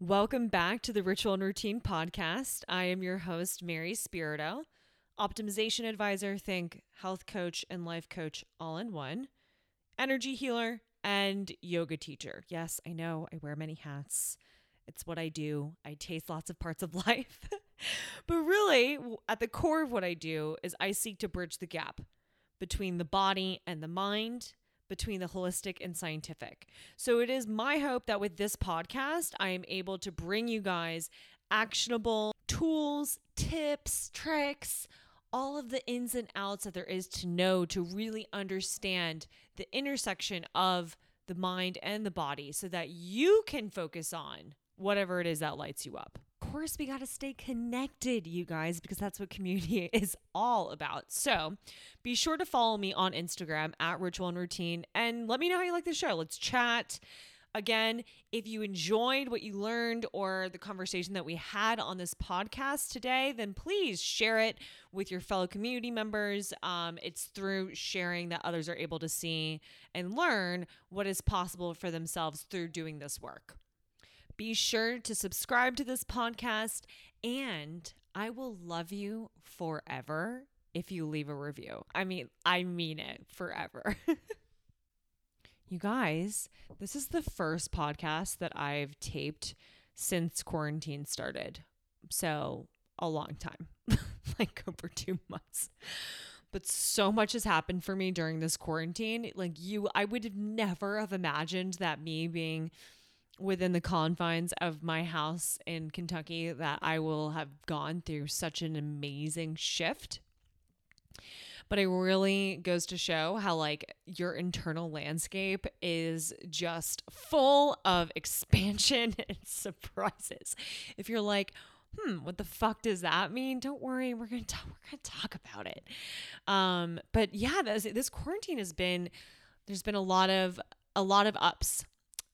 Welcome back to the Ritual and Routine podcast. I am your host, Mary Spirito, optimization advisor, think health coach and life coach all in one, energy healer, and yoga teacher. Yes, I know I wear many hats. It's what I do. I taste lots of parts of life. But really, at the core of what I do is I seek to bridge the gap between the body and the mind, between the holistic and scientific. So it is my hope that with this podcast, I am able to bring you guys actionable tools, tips, tricks, all of the ins and outs that there is to know to really understand the intersection of the mind and the body so that you can focus on whatever it is that lights you up. Course, we got to stay connected, you guys, because that's what community is all about. So be sure to follow me on Instagram at Ritual and Routine and let me know how you like the show. Let's chat. Again, if you enjoyed what you learned or the conversation that we had on this podcast today, then please share it with your fellow community members. Um, it's through sharing that others are able to see and learn what is possible for themselves through doing this work. Be sure to subscribe to this podcast, and I will love you forever if you leave a review. I mean, I mean it forever. you guys, this is the first podcast that I've taped since quarantine started. So, a long time, like over two months. But so much has happened for me during this quarantine. Like, you, I would have never have imagined that me being within the confines of my house in Kentucky that I will have gone through such an amazing shift. But it really goes to show how, like, your internal landscape is just full of expansion and surprises. If you're like, hmm, what the fuck does that mean? Don't worry, we're gonna talk, we're gonna talk about it. Um, but yeah, this, this quarantine has been there's been a lot of a lot of ups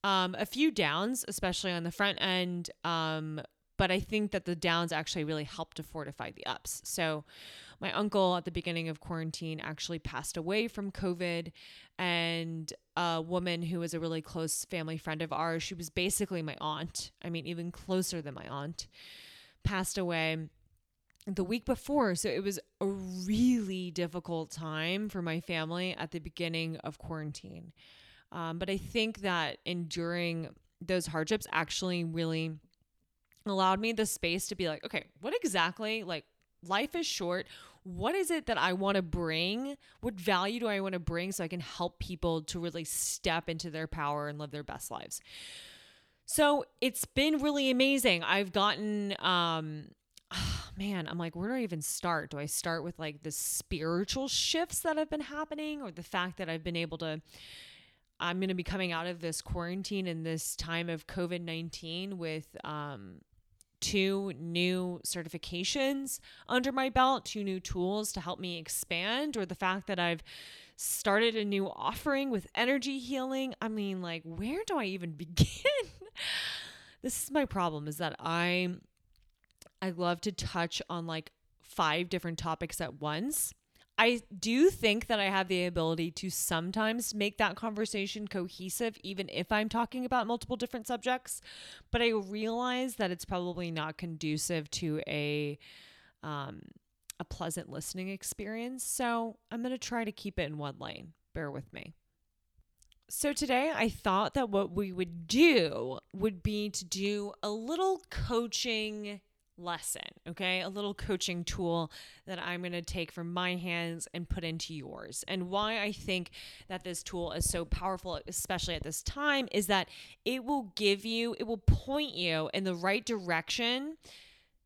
um, a few downs, especially on the front end. Um, but I think that the downs actually really helped to fortify the ups. So, my uncle at the beginning of quarantine actually passed away from COVID, and a woman who was a really close family friend of ours, she was basically my aunt, I mean, even closer than my aunt, passed away the week before. So, it was a really difficult time for my family at the beginning of quarantine. Um, but I think that enduring those hardships actually really allowed me the space to be like, okay, what exactly, like, life is short. What is it that I want to bring? What value do I want to bring so I can help people to really step into their power and live their best lives? So it's been really amazing. I've gotten, um, oh, man, I'm like, where do I even start? Do I start with like the spiritual shifts that have been happening or the fact that I've been able to I'm going to be coming out of this quarantine and this time of COVID 19 with um, two new certifications under my belt, two new tools to help me expand, or the fact that I've started a new offering with energy healing. I mean, like, where do I even begin? this is my problem is that I I love to touch on like five different topics at once I do think that I have the ability to sometimes make that conversation cohesive, even if I'm talking about multiple different subjects. But I realize that it's probably not conducive to a um, a pleasant listening experience. So I'm to try to keep it in one lane. Bear with me. So today I thought that what we would do would be to do a little coaching lesson, okay? A little coaching tool that I'm going to take from my hands and put into yours. And why I think that this tool is so powerful, especially at this time, is that it will give you, it will point you in the right direction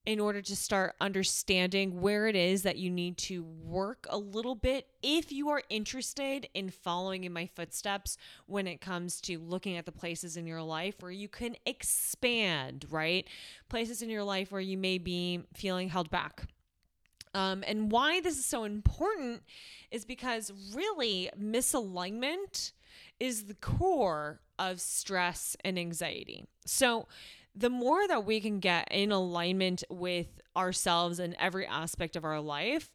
in order to start understanding where it is that you need to work a little bit if you are interested in following in my footsteps when it comes to looking at the places in your life where you can expand, right? Places in your life where you may be feeling held back. Um, and why this is so important is because really misalignment is the core of stress and anxiety. So, the more that we can get in alignment with ourselves and every aspect of our life,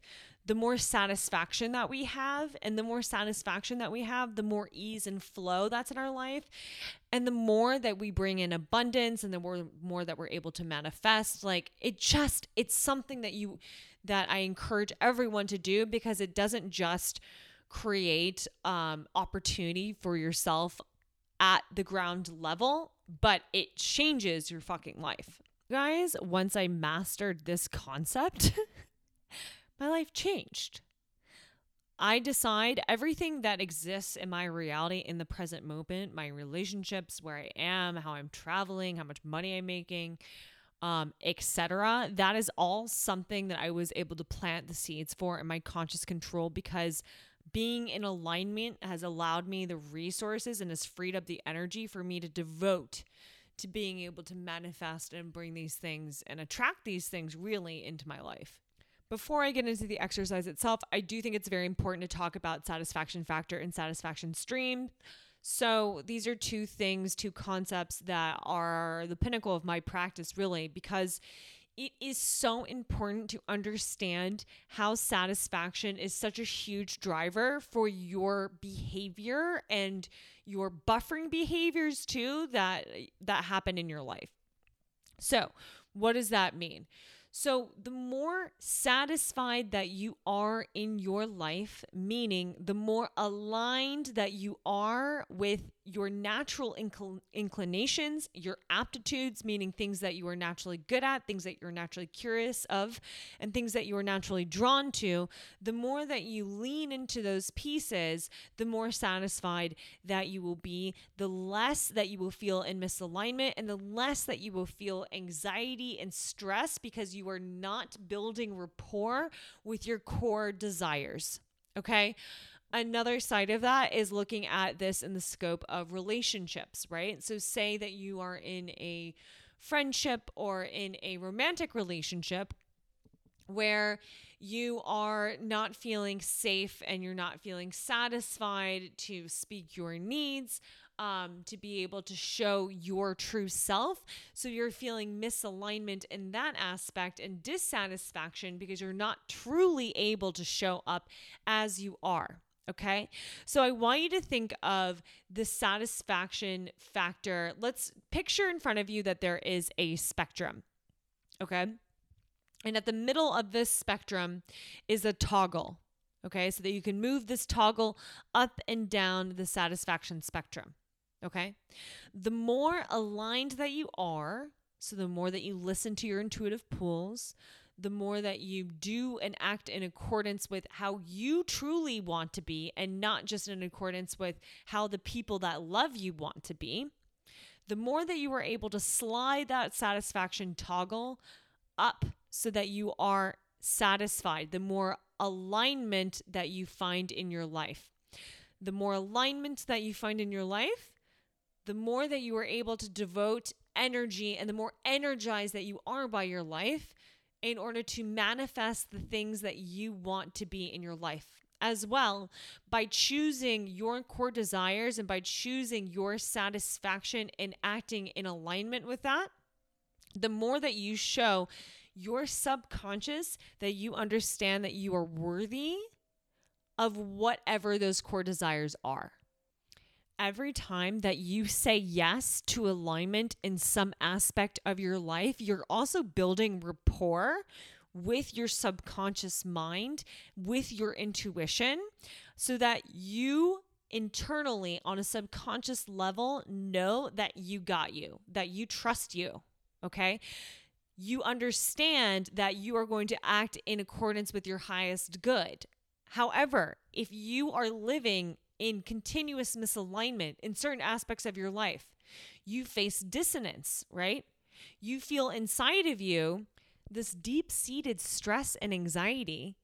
the more satisfaction that we have. And the more satisfaction that we have, the more ease and flow that's in our life. And the more that we bring in abundance and the more, more that we're able to manifest, like it just, it's something that you, that I encourage everyone to do because it doesn't just create um, opportunity for yourself at the ground level, but it changes your fucking life. Guys, once I mastered this concept, my life changed. I decide everything that exists in my reality in the present moment, my relationships, where I am, how I'm traveling, how much money I'm making, um, etc. That is all something that I was able to plant the seeds for in my conscious control because being in alignment has allowed me the resources and has freed up the energy for me to devote to being able to manifest and bring these things and attract these things really into my life. Before I get into the exercise itself, I do think it's very important to talk about satisfaction factor and satisfaction stream. So, these are two things, two concepts that are the pinnacle of my practice, really, because it is so important to understand how satisfaction is such a huge driver for your behavior and your buffering behaviors too that that happen in your life. So, what does that mean? So, the more satisfied that you are in your life, meaning the more aligned that you are with your natural incl- inclinations, your aptitudes, meaning things that you are naturally good at, things that you're naturally curious of, and things that you are naturally drawn to, the more that you lean into those pieces, the more satisfied that you will be, the less that you will feel in misalignment, and the less that you will feel anxiety and stress because you are not building rapport with your core desires. Okay. Another side of that is looking at this in the scope of relationships, right? So, say that you are in a friendship or in a romantic relationship where you are not feeling safe and you're not feeling satisfied to speak your needs, um, to be able to show your true self. So you're feeling misalignment in that aspect and dissatisfaction because you're not truly able to show up as you are. Okay. So I want you to think of the satisfaction factor. Let's picture in front of you that there is a spectrum. Okay. And at the middle of this spectrum is a toggle. Okay. So that you can move this toggle up and down the satisfaction spectrum. Okay. The more aligned that you are, so the more that you listen to your intuitive pulls, the more that you do and act in accordance with how you truly want to be and not just in accordance with how the people that love you want to be, the more that you are able to slide that satisfaction toggle up so that you are satisfied, the more alignment that you find in your life. The more alignment that you find in your life, the more that you are able to devote energy and the more energized that you are by your life, in order to manifest the things that you want to be in your life as well by choosing your core desires and by choosing your satisfaction and acting in alignment with that the more that you show your subconscious that you understand that you are worthy of whatever those core desires are every time that you say yes to alignment in some aspect of your life, you're also building rapport with your subconscious mind, with your intuition, so that you internally on a subconscious level know that you got you, that you trust you. Okay. You understand that you are going to act in accordance with your highest good. However, if you are living in continuous misalignment in certain aspects of your life. You face dissonance, right? You feel inside of you this deep seated stress and anxiety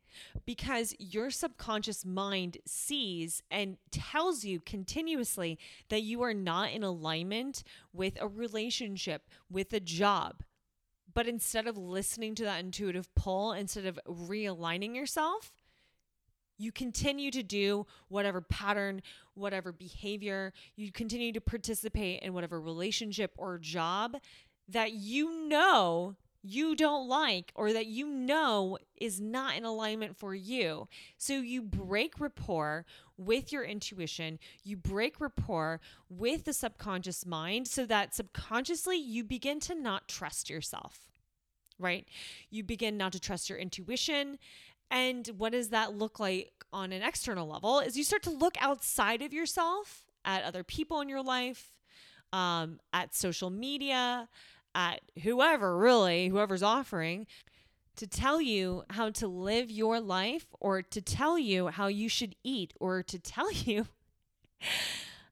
because your subconscious mind sees and tells you continuously that you are not in alignment with a relationship, with a job. But instead of listening to that intuitive pull, instead of realigning yourself, you continue to do whatever pattern, whatever behavior, you continue to participate in whatever relationship or job that you know you don't like or that you know is not in alignment for you. So you break rapport with your intuition, you break rapport with the subconscious mind so that subconsciously you begin to not trust yourself, right? You begin not to trust your intuition. And what does that look like on an external level? Is you start to look outside of yourself at other people in your life, um, at social media, at whoever, really, whoever's offering, to tell you how to live your life or to tell you how you should eat or to tell you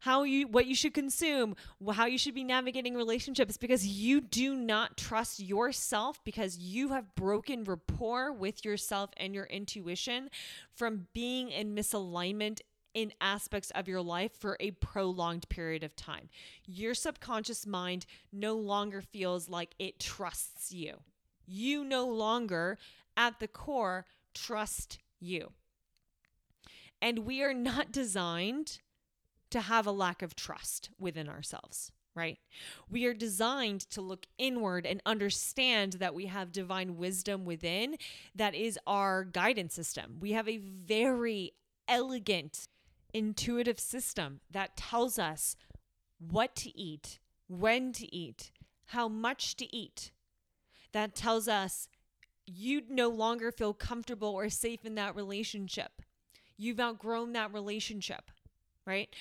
how you what you should consume, how you should be navigating relationships because you do not trust yourself because you have broken rapport with yourself and your intuition from being in misalignment in aspects of your life for a prolonged period of time. Your subconscious mind no longer feels like it trusts you. You no longer, at the core, trust you. And we are not designed to have a lack of trust within ourselves, right? We are designed to look inward and understand that we have divine wisdom within that is our guidance system. We have a very elegant intuitive system that tells us what to eat, when to eat, how much to eat. That tells us you no longer feel comfortable or safe in that relationship. You've outgrown that relationship, right?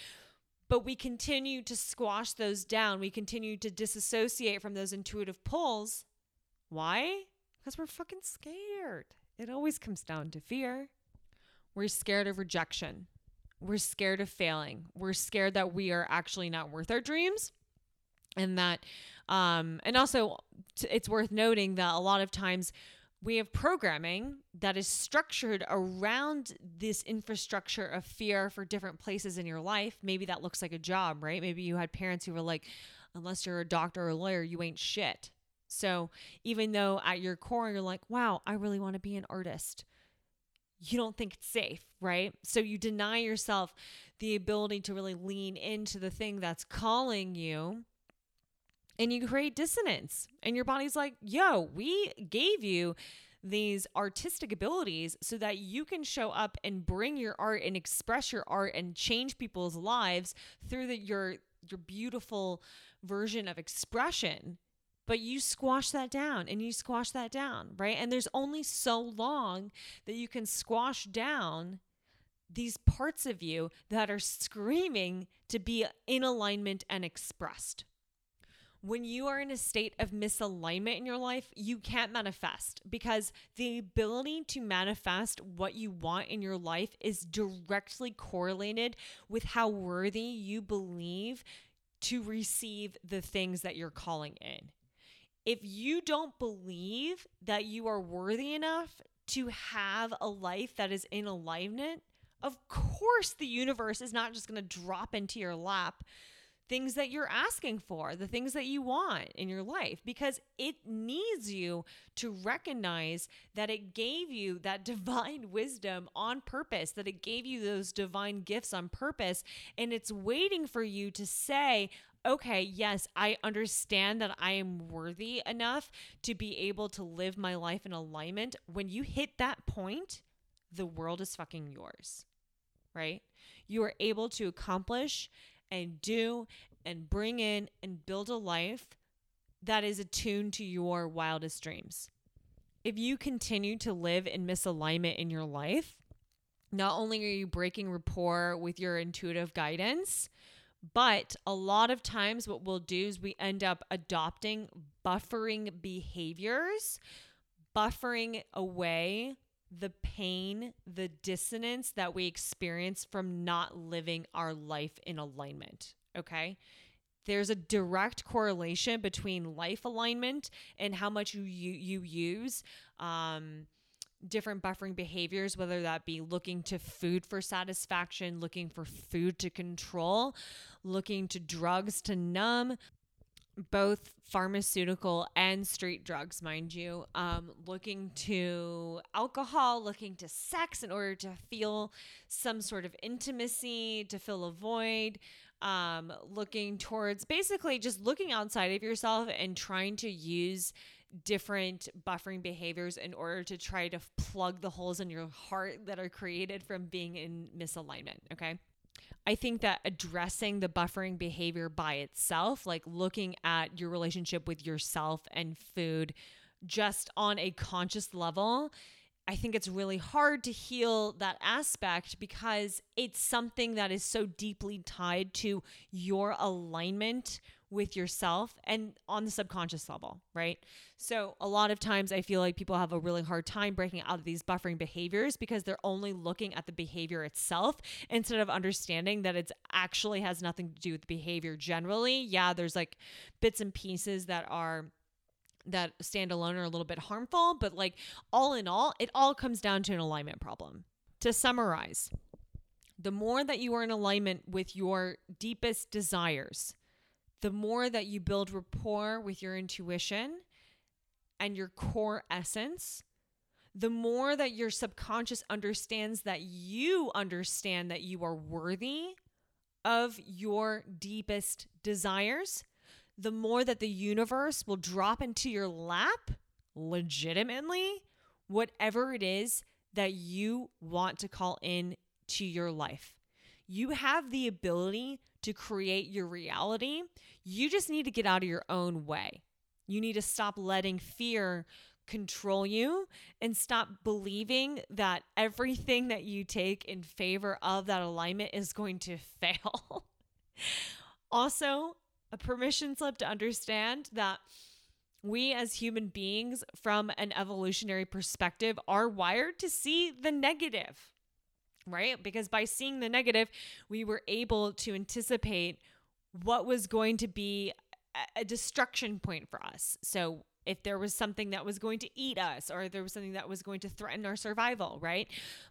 But we continue to squash those down. We continue to disassociate from those intuitive pulls. Why? Because we're fucking scared. It always comes down to fear. We're scared of rejection. We're scared of failing. We're scared that we are actually not worth our dreams and that um and also it's worth noting that a lot of times we have programming that is structured around this infrastructure of fear for different places in your life. Maybe that looks like a job, right? Maybe you had parents who were like, unless you're a doctor or a lawyer, you ain't shit. So even though at your core you're like, wow, I really want to be an artist, you don't think it's safe, right? So you deny yourself the ability to really lean into the thing that's calling you and you create dissonance. And your body's like, yo, we gave you these artistic abilities so that you can show up and bring your art and express your art and change people's lives through the, your your beautiful version of expression but you squash that down and you squash that down, right? And there's only so long that you can squash down these parts of you that are screaming to be in alignment and expressed. When you are in a state of misalignment in your life, you can't manifest because the ability to manifest what you want in your life is directly correlated with how worthy you believe to receive the things that you're calling in. If you don't believe that you are worthy enough to have a life that is in alignment, of course the universe is not just going to drop into your lap things that you're asking for, the things that you want in your life, because it needs you to recognize that it gave you that divine wisdom on purpose, that it gave you those divine gifts on purpose. And it's waiting for you to say, okay, yes, I understand that I am worthy enough to be able to live my life in alignment. When you hit that point, the world is fucking yours, right? You are able to accomplish and do and bring in and build a life that is attuned to your wildest dreams. If you continue to live in misalignment in your life, not only are you breaking rapport with your intuitive guidance, but a lot of times, what we'll do is we end up adopting buffering behaviors, buffering away the pain, the dissonance that we experience from not living our life in alignment. Okay. There's a direct correlation between life alignment and how much you you, use um, different buffering behaviors, whether that be looking to food for satisfaction, looking for food to control, looking to drugs to numb, both pharmaceutical and street drugs, mind you, um, looking to alcohol, looking to sex in order to feel some sort of intimacy, to fill a void, um, looking towards basically just looking outside of yourself and trying to use different buffering behaviors in order to try to plug the holes in your heart that are created from being in misalignment. Okay. I think that addressing the buffering behavior by itself, like looking at your relationship with yourself and food just on a conscious level, I think it's really hard to heal that aspect because it's something that is so deeply tied to your alignment with yourself and on the subconscious level, right? So, a lot of times I feel like people have a really hard time breaking out of these buffering behaviors because they're only looking at the behavior itself instead of understanding that it actually has nothing to do with the behavior generally. Yeah, there's like bits and pieces that are that stand alone are a little bit harmful, but like all in all, it all comes down to an alignment problem. To summarize, the more that you are in alignment with your deepest desires, the more that you build rapport with your intuition and your core essence, the more that your subconscious understands that you understand that you are worthy of your deepest desires, the more that the universe will drop into your lap legitimately whatever it is that you want to call in to your life. You have the ability to create your reality. You just need to get out of your own way. You need to stop letting fear control you and stop believing that everything that you take in favor of that alignment is going to fail. also, a permission slip to understand that we as human beings, from an evolutionary perspective, are wired to see the negative, right? Because by seeing the negative, we were able to anticipate what was going to be a destruction point for us. So, if there was something that was going to eat us or there was something that was going to threaten our survival, right?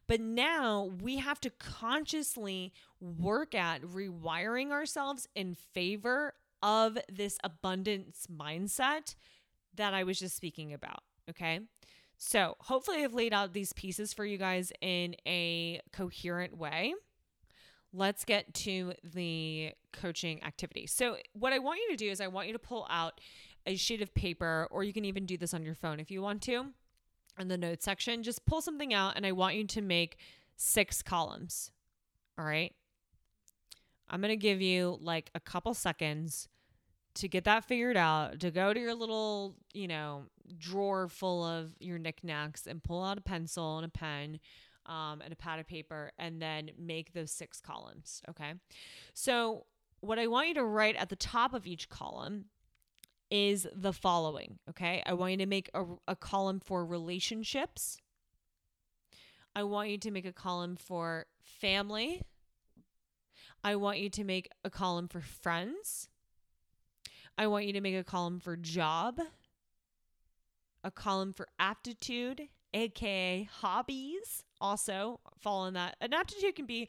But now we have to consciously work at rewiring ourselves in favor of this abundance mindset that I was just speaking about. Okay. So hopefully, I've laid out these pieces for you guys in a coherent way. Let's get to the coaching activity. So, what I want you to do is, I want you to pull out a sheet of paper, or you can even do this on your phone if you want to. In the notes section, just pull something out, and I want you to make six columns. All right. I'm going to give you like a couple seconds to get that figured out, to go to your little, you know, drawer full of your knickknacks and pull out a pencil and a pen um, and a pad of paper and then make those six columns. Okay. So, what I want you to write at the top of each column is the following. Okay. I want you to make a, a column for relationships. I want you to make a column for family. I want you to make a column for friends. I want you to make a column for job, a column for aptitude, aka hobbies. Also, fall in that. An aptitude can be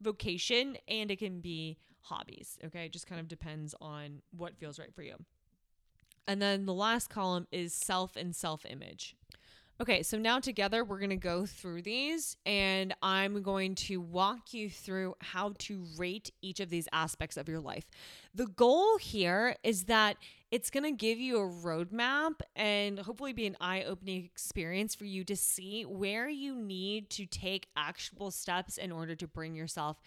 vocation and it can be hobbies. Okay. It just kind of depends on what feels right for you. And then the last column is self and self image. Okay, so now together we're going to go through these and I'm going to walk you through how to rate each of these aspects of your life. The goal here is that it's going to give you a roadmap and hopefully be an eye opening experience for you to see where you need to take actionable steps in order to bring yourself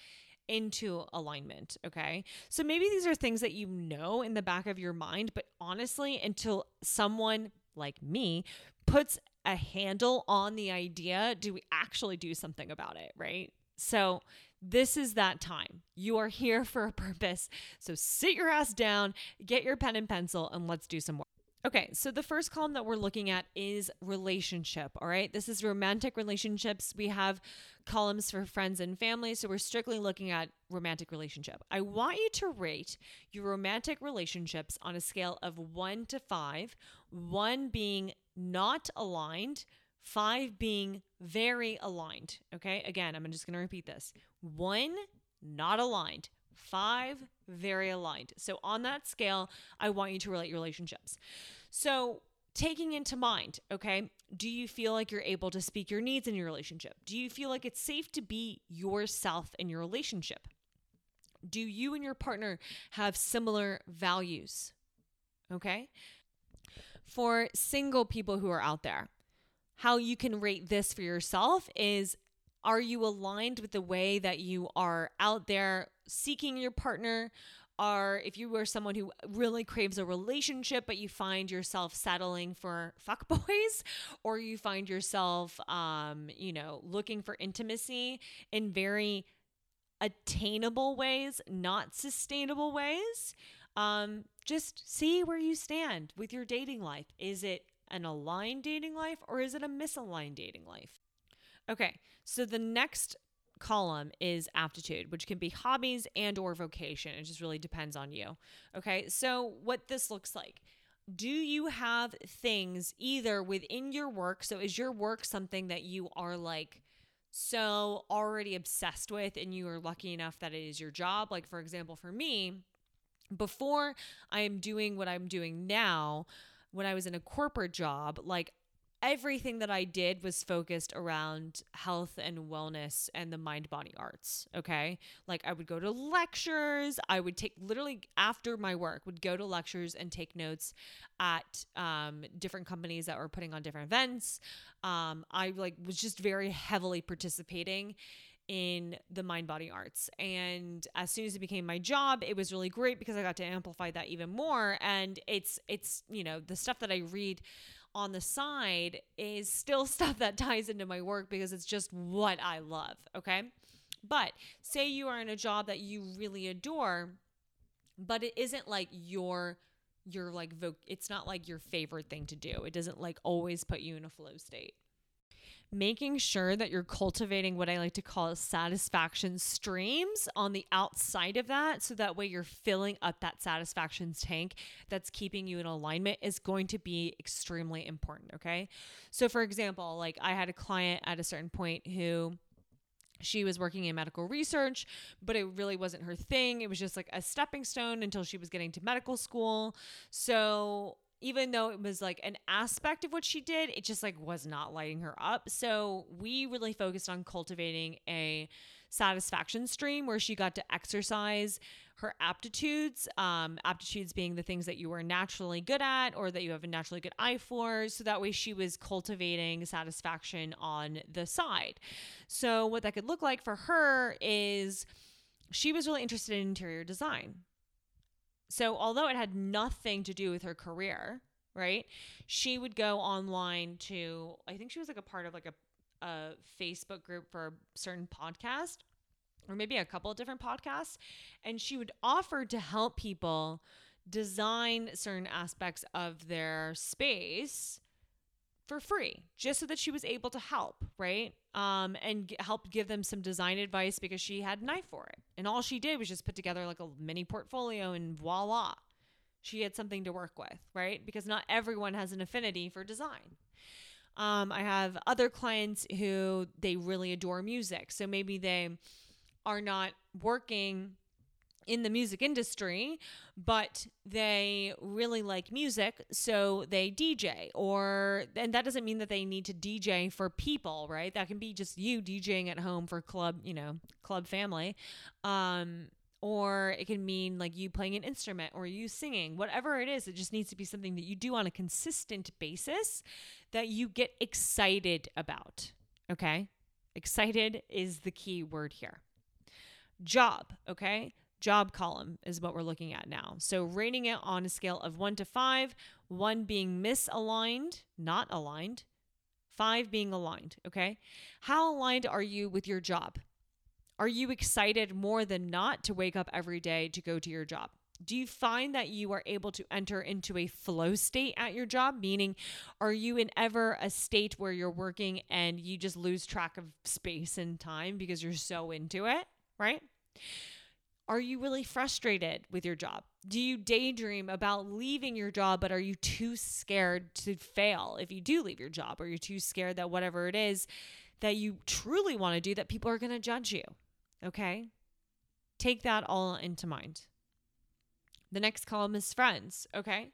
into alignment. Okay. So maybe these are things that you know in the back of your mind, but honestly, until someone like me puts a handle on the idea, do we actually do something about it, right? So, this is that time. You are here for a purpose. So, sit your ass down, get your pen and pencil, and let's do some work. Okay, so the first column that we're looking at is relationship. All right, this is romantic relationships. We have columns for friends and family, so we're strictly looking at romantic relationship. I want you to rate your romantic relationships on a scale of one to five, one being not aligned, five being very aligned. Okay, again, I'm just gonna repeat this one, not aligned, five, very aligned. So on that scale, I want you to relate your relationships. So taking into mind, okay, do you feel like you're able to speak your needs in your relationship? Do you feel like it's safe to be yourself in your relationship? Do you and your partner have similar values? Okay. For single people who are out there. How you can rate this for yourself is are you aligned with the way that you are out there seeking your partner? Are if you were someone who really craves a relationship, but you find yourself settling for fuckboys, or you find yourself, um, you know, looking for intimacy in very attainable ways, not sustainable ways. Um, just see where you stand with your dating life. Is it an aligned dating life or is it a misaligned dating life? Okay, so the next column is aptitude which can be hobbies and or vocation. It just really depends on you. Okay so what this looks like. Do you have things either within your work? So is your work something that you are like so already obsessed with and you are lucky enough that it is your job? Like for example for me before i am doing what i'm doing now when i was in a corporate job like everything that I did was focused around health and wellness and the mind body arts. Okay. Like I would go to lectures. I would take literally after my work, would go to lectures and take notes at um, different companies that were putting on different events. Um, I like was just very heavily participating in the mind body arts. And as soon as it became my job, it was really great because I got to amplify that even more. And it's, it's, you know, the stuff that I read on the side is still stuff that ties into my work because it's just what I love. Okay. But say you are in a job that you really adore, but it isn't like your your like voc it's not like your favorite thing to do. It doesn't like always put you in a flow state making sure that you're cultivating what I like to call satisfaction streams on the outside of that. So that way you're filling up that satisfaction tank that's keeping you in alignment is going to be extremely important. Okay. So, for example, like I had a client at a certain point who she was working in medical research, but it really wasn't her thing. It was just like a stepping stone until she was getting to medical school. So even though it was like an aspect of what she did, it just like was not lighting her up. So we really focused on cultivating a satisfaction stream where she got to exercise her aptitudes, um, aptitudes being the things that you were naturally good at or that you have a naturally good eye for. So that way she was cultivating satisfaction on the side. So what that could look like for her is she was really interested in interior design. So, although it had nothing to do with her career, right? She would go online to, I think she was like a part of like a, a Facebook group for a certain podcast or maybe a couple of different podcasts. And she would offer to help people design certain aspects of their space for free just so that she was able to help right um, and g- help give them some design advice because she had an eye for it and all she did was just put together like a mini portfolio and voila she had something to work with right? Because not everyone has an affinity for design. Um, i have other clients who they really adore music. So maybe they are not working in the music industry, but they really like music, so they DJ or and that doesn't mean that they need to DJ for people, right? That can be just you DJing at home for club, you know, club family. Um or it can mean like you playing an instrument or you singing, whatever it is, it just needs to be something that you do on a consistent basis that you get excited about. Okay? Excited is the key word here. Job, okay? Job column is what we're looking at now. So rating it on a scale of one to five, one being misaligned, not aligned, five being aligned. Okay. How aligned are you with your job? Are you excited more than not to wake up every day to go to your job? Do you find that you are able to enter into a flow state at your job? Meaning, are you in ever a state where you're working and you just lose track of space and time because you're so into it? Right? Are you really frustrated with your job? Do you daydream about leaving your job, but are you too scared to fail if you do leave your job? Or you're too scared that whatever it is that you truly want to do, that people are going to judge you? Okay. Take that all into mind. The next column is friends. Okay.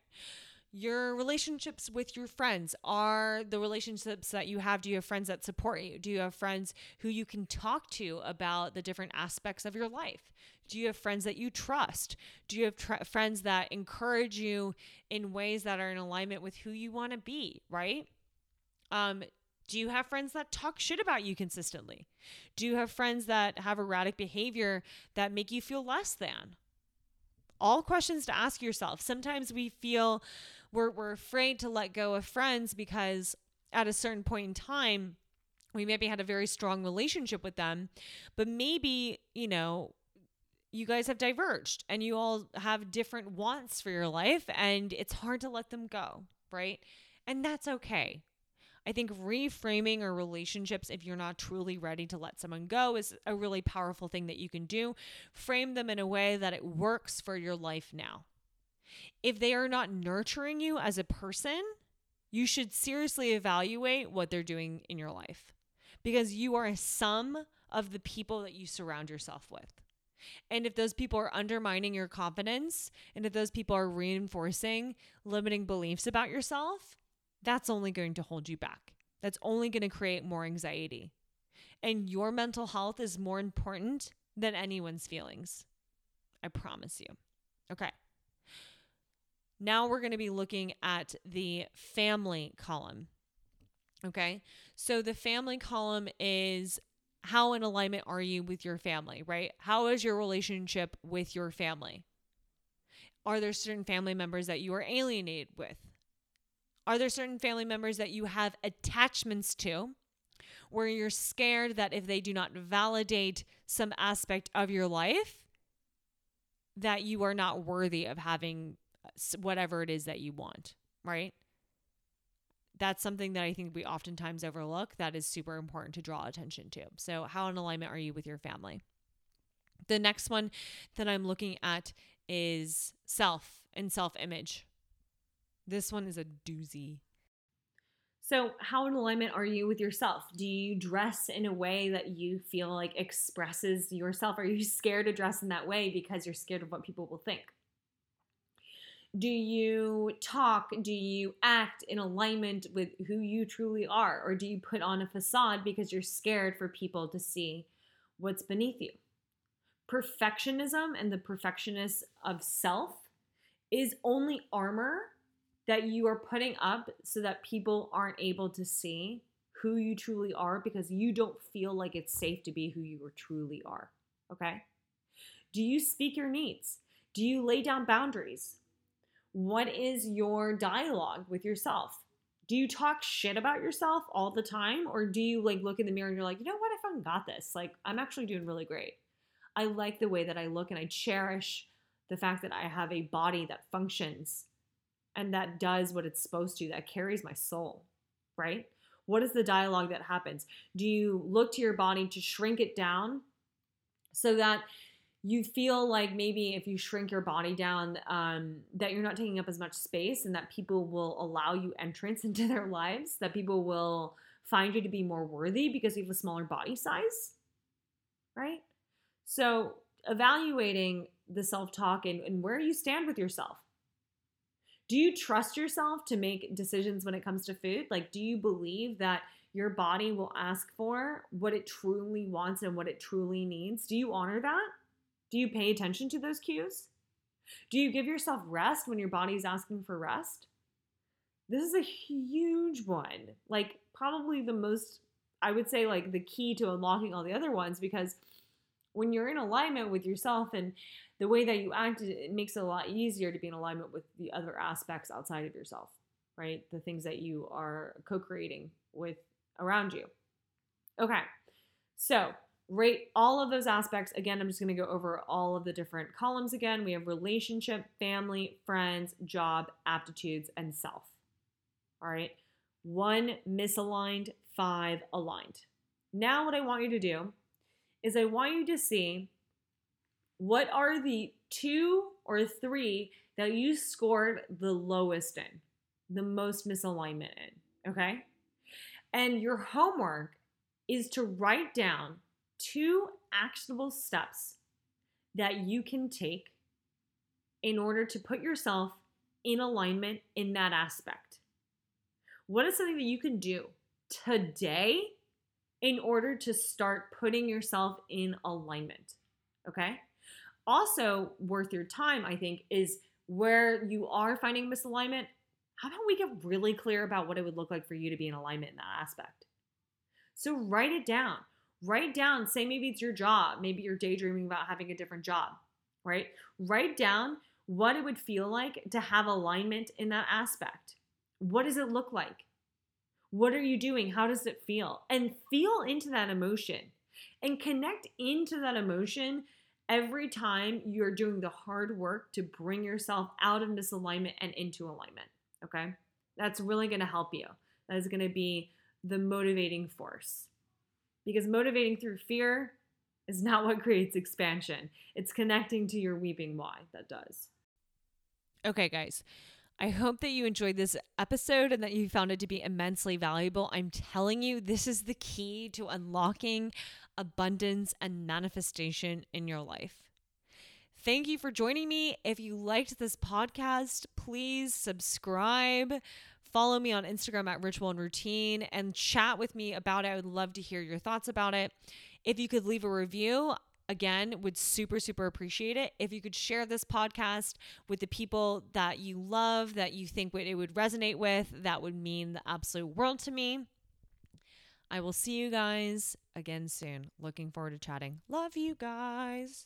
Your relationships with your friends. Are the relationships that you have do you have friends that support you? Do you have friends who you can talk to about the different aspects of your life? Do you have friends that you trust? Do you have tr- friends that encourage you in ways that are in alignment with who you want to be right? Um do you have friends that talk shit about you consistently? Do you have friends that have erratic behavior that make you feel less than? All questions to ask yourself. Sometimes we feel we're, we're afraid to let go of friends because at a certain point in time, we maybe had a very strong relationship with them, but maybe, you know, you guys have diverged and you all have different wants for your life and it's hard to let them go, right? And that's okay. I think reframing our relationships, if you're not truly ready to let someone go, is a really powerful thing that you can do. Frame them in a way that it works for your life now if they are not nurturing you as a person, you should seriously evaluate what they're doing in your life because you are a sum of the people that you surround yourself with. And if those people are undermining your confidence, and if those people are reinforcing limiting beliefs about yourself, that's only going to hold you back. That's only going to create more anxiety. And your mental health is more important than anyone's feelings. I promise you. Okay. Now we're going to be looking at the family column. Okay. So the family column is how in alignment are you with your family, right? How is your relationship with your family? Are there certain family members that you are alienated with? Are there certain family members that you have attachments to where you're scared that if they do not validate some aspect of your life, that you are not worthy of having whatever it is that you want, right? That's something that I think we oftentimes overlook that is super important to draw attention to. So, how in alignment are you with your family? The next one that I'm looking at is self and self image. This one is a doozy. So, how in alignment are you with yourself? Do you dress in a way that you feel like expresses yourself? Are you scared to dress in that way because you're scared of what people will think? Do you talk? Do you act in alignment with who you truly are? Or do you put on a facade because you're scared for people to see what's beneath you? Perfectionism and the perfectionist of self is only armor that you are putting up so that people aren't able to see who you truly are because you don't feel like it's safe to be who you truly are okay? Do you speak your needs? Do you lay down boundaries what is your dialogue with yourself? Do you talk shit about yourself all the time? Or do you like look in the mirror and you're like, you know what? I fucking got this. Like, I'm actually doing really great. I like the way that I look and I cherish the fact that I have a body that functions and that does what it's supposed to, that carries my soul, right? What is the dialogue that happens? Do you look to your body to shrink it down so that you feel like maybe if you shrink your body down um, that you're not taking up as much space and that people will allow you entrance into their lives that people will find you to be more worthy because you have a smaller body size right? So evaluating the self-talk and, and where you stand with yourself. Do you trust yourself to make decisions when it comes to food? Like do you believe that your body will ask for what it truly wants and what it truly needs? Do you honor that do you pay attention to those cues? Do you give yourself rest when your body's asking for rest? This is a huge one. Like, probably the most, I would say, like the key to unlocking all the other ones because when you're in alignment with yourself and the way that you act, it makes it a lot easier to be in alignment with the other aspects outside of yourself, right? The things that you are co creating with around you. Okay, so rate all of those aspects. Again, I'm just going to go over all of the different columns again. We have relationship, family, friends, job, aptitudes, and self. All right. One misaligned, five aligned. Now, what I want you to do is I want you to see what are the two or three that you scored the lowest in, the most misalignment in. Okay. And your homework is to write down two actionable steps that you can take in order to put yourself in alignment in that aspect? What is something that you can do today in order to start putting yourself in alignment? Okay. Also, worth your time, I think, is where you are finding misalignment. How about we get really clear about what it would look like for you to be in alignment in that aspect? So, write it down. Write down, say maybe it's your job, maybe you're daydreaming about having a different job, right? Write down what it would feel like to have alignment in that aspect. What does it look like? What are you doing? How does it feel? And feel into that emotion and connect into that emotion every time you're doing the hard work to bring yourself out of misalignment and into alignment. Okay? That's really going to help you. That is going to be the motivating force. Because motivating through fear is not what creates expansion. It's connecting to your weeping why that does. Okay, guys. I hope that you enjoyed this episode and that you found it to be immensely valuable. I'm telling you, this is the key to unlocking abundance and manifestation in your life. Thank you for joining me. If you liked this podcast, please subscribe. Follow me on Instagram at Ritual and Routine and chat with me about it. I would love to hear your thoughts about it. If you could leave a review, again, would super, super appreciate it. If you could share this podcast with the people that you love, that you think it would resonate with, that would mean the absolute world to me. I will see you guys again soon. Looking forward to chatting. Love you guys.